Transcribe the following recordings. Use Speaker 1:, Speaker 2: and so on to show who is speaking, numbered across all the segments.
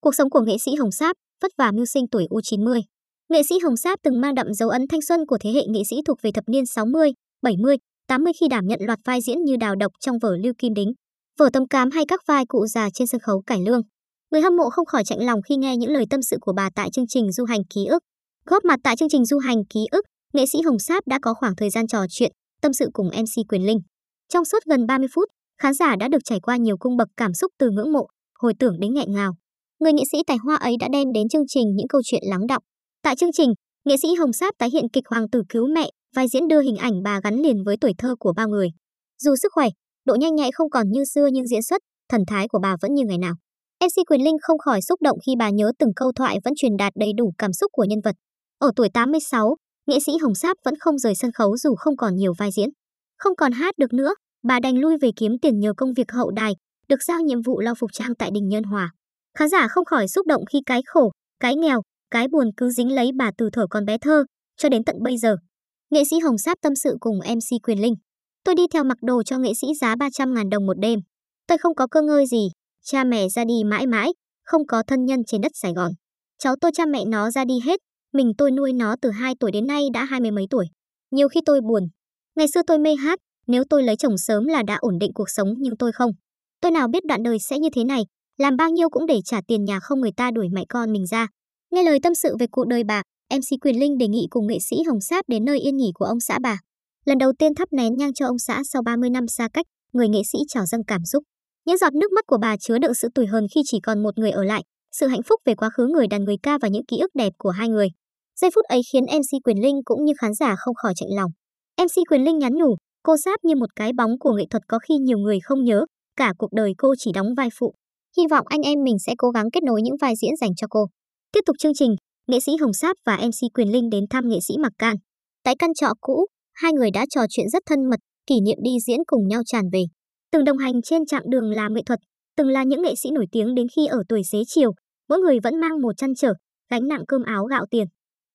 Speaker 1: Cuộc sống của nghệ sĩ Hồng Sáp vất vả mưu sinh tuổi U90. Nghệ sĩ Hồng Sáp từng mang đậm dấu ấn thanh xuân của thế hệ nghệ sĩ thuộc về thập niên 60, 70, 80 khi đảm nhận loạt vai diễn như Đào Độc trong vở Lưu Kim Đính, vở Tâm Cám hay các vai cụ già trên sân khấu cải lương. Người hâm mộ không khỏi chạnh lòng khi nghe những lời tâm sự của bà tại chương trình Du hành ký ức. Góp mặt tại chương trình Du hành ký ức, nghệ sĩ Hồng Sáp đã có khoảng thời gian trò chuyện, tâm sự cùng MC Quyền Linh. Trong suốt gần 30 phút, khán giả đã được trải qua nhiều cung bậc cảm xúc từ ngưỡng mộ, hồi tưởng đến nghẹn ngào. Người nghệ sĩ tài hoa ấy đã đem đến chương trình những câu chuyện lắng đọng. Tại chương trình, nghệ sĩ Hồng Sáp tái hiện kịch Hoàng tử cứu mẹ, vai diễn đưa hình ảnh bà gắn liền với tuổi thơ của bao người. Dù sức khỏe, độ nhanh nhạy không còn như xưa nhưng diễn xuất, thần thái của bà vẫn như ngày nào. MC Quyền Linh không khỏi xúc động khi bà nhớ từng câu thoại vẫn truyền đạt đầy đủ cảm xúc của nhân vật. Ở tuổi 86, nghệ sĩ Hồng Sáp vẫn không rời sân khấu dù không còn nhiều vai diễn. Không còn hát được nữa, bà đành lui về kiếm tiền nhờ công việc hậu đài, được giao nhiệm vụ lau phục trang tại đình Nhân Hòa. Khán giả không khỏi xúc động khi cái khổ, cái nghèo, cái buồn cứ dính lấy bà từ thở còn bé thơ cho đến tận bây giờ. Nghệ sĩ Hồng Sáp tâm sự cùng MC Quyền Linh. Tôi đi theo mặc đồ cho nghệ sĩ giá 300 ngàn đồng một đêm. Tôi không có cơ ngơi gì, cha mẹ ra đi mãi mãi, không có thân nhân trên đất Sài Gòn. Cháu tôi cha mẹ nó ra đi hết, mình tôi nuôi nó từ 2 tuổi đến nay đã hai mươi mấy tuổi. Nhiều khi tôi buồn. Ngày xưa tôi mê hát, nếu tôi lấy chồng sớm là đã ổn định cuộc sống nhưng tôi không. Tôi nào biết đoạn đời sẽ như thế này, làm bao nhiêu cũng để trả tiền nhà không người ta đuổi mẹ con mình ra. Nghe lời tâm sự về cuộc đời bà, MC Quyền Linh đề nghị cùng nghệ sĩ Hồng Sáp đến nơi yên nghỉ của ông xã bà. Lần đầu tiên thắp nén nhang cho ông xã sau 30 năm xa cách, người nghệ sĩ trào dâng cảm xúc. Những giọt nước mắt của bà chứa đựng sự tủi hờn khi chỉ còn một người ở lại, sự hạnh phúc về quá khứ người đàn người ca và những ký ức đẹp của hai người. Giây phút ấy khiến MC Quyền Linh cũng như khán giả không khỏi chạnh lòng. MC Quyền Linh nhắn nhủ, cô Sáp như một cái bóng của nghệ thuật có khi nhiều người không nhớ, cả cuộc đời cô chỉ đóng vai phụ. Hy vọng anh em mình sẽ cố gắng kết nối những vai diễn dành cho cô. Tiếp tục chương trình, nghệ sĩ Hồng Sáp và MC Quyền Linh đến thăm nghệ sĩ Mặc Can. Tại căn trọ cũ, hai người đã trò chuyện rất thân mật, kỷ niệm đi diễn cùng nhau tràn về. Từng đồng hành trên chặng đường làm nghệ thuật, từng là những nghệ sĩ nổi tiếng đến khi ở tuổi xế chiều, mỗi người vẫn mang một chăn trở, gánh nặng cơm áo gạo tiền.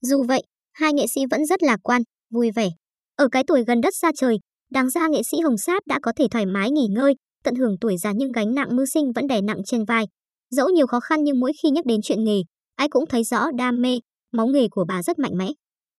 Speaker 1: Dù vậy, hai nghệ sĩ vẫn rất lạc quan, vui vẻ. Ở cái tuổi gần đất xa trời, đáng ra nghệ sĩ Hồng Sáp đã có thể thoải mái nghỉ ngơi, tận hưởng tuổi già nhưng gánh nặng mưu sinh vẫn đè nặng trên vai. Dẫu nhiều khó khăn nhưng mỗi khi nhắc đến chuyện nghề, ai cũng thấy rõ đam mê, máu nghề của bà rất mạnh mẽ.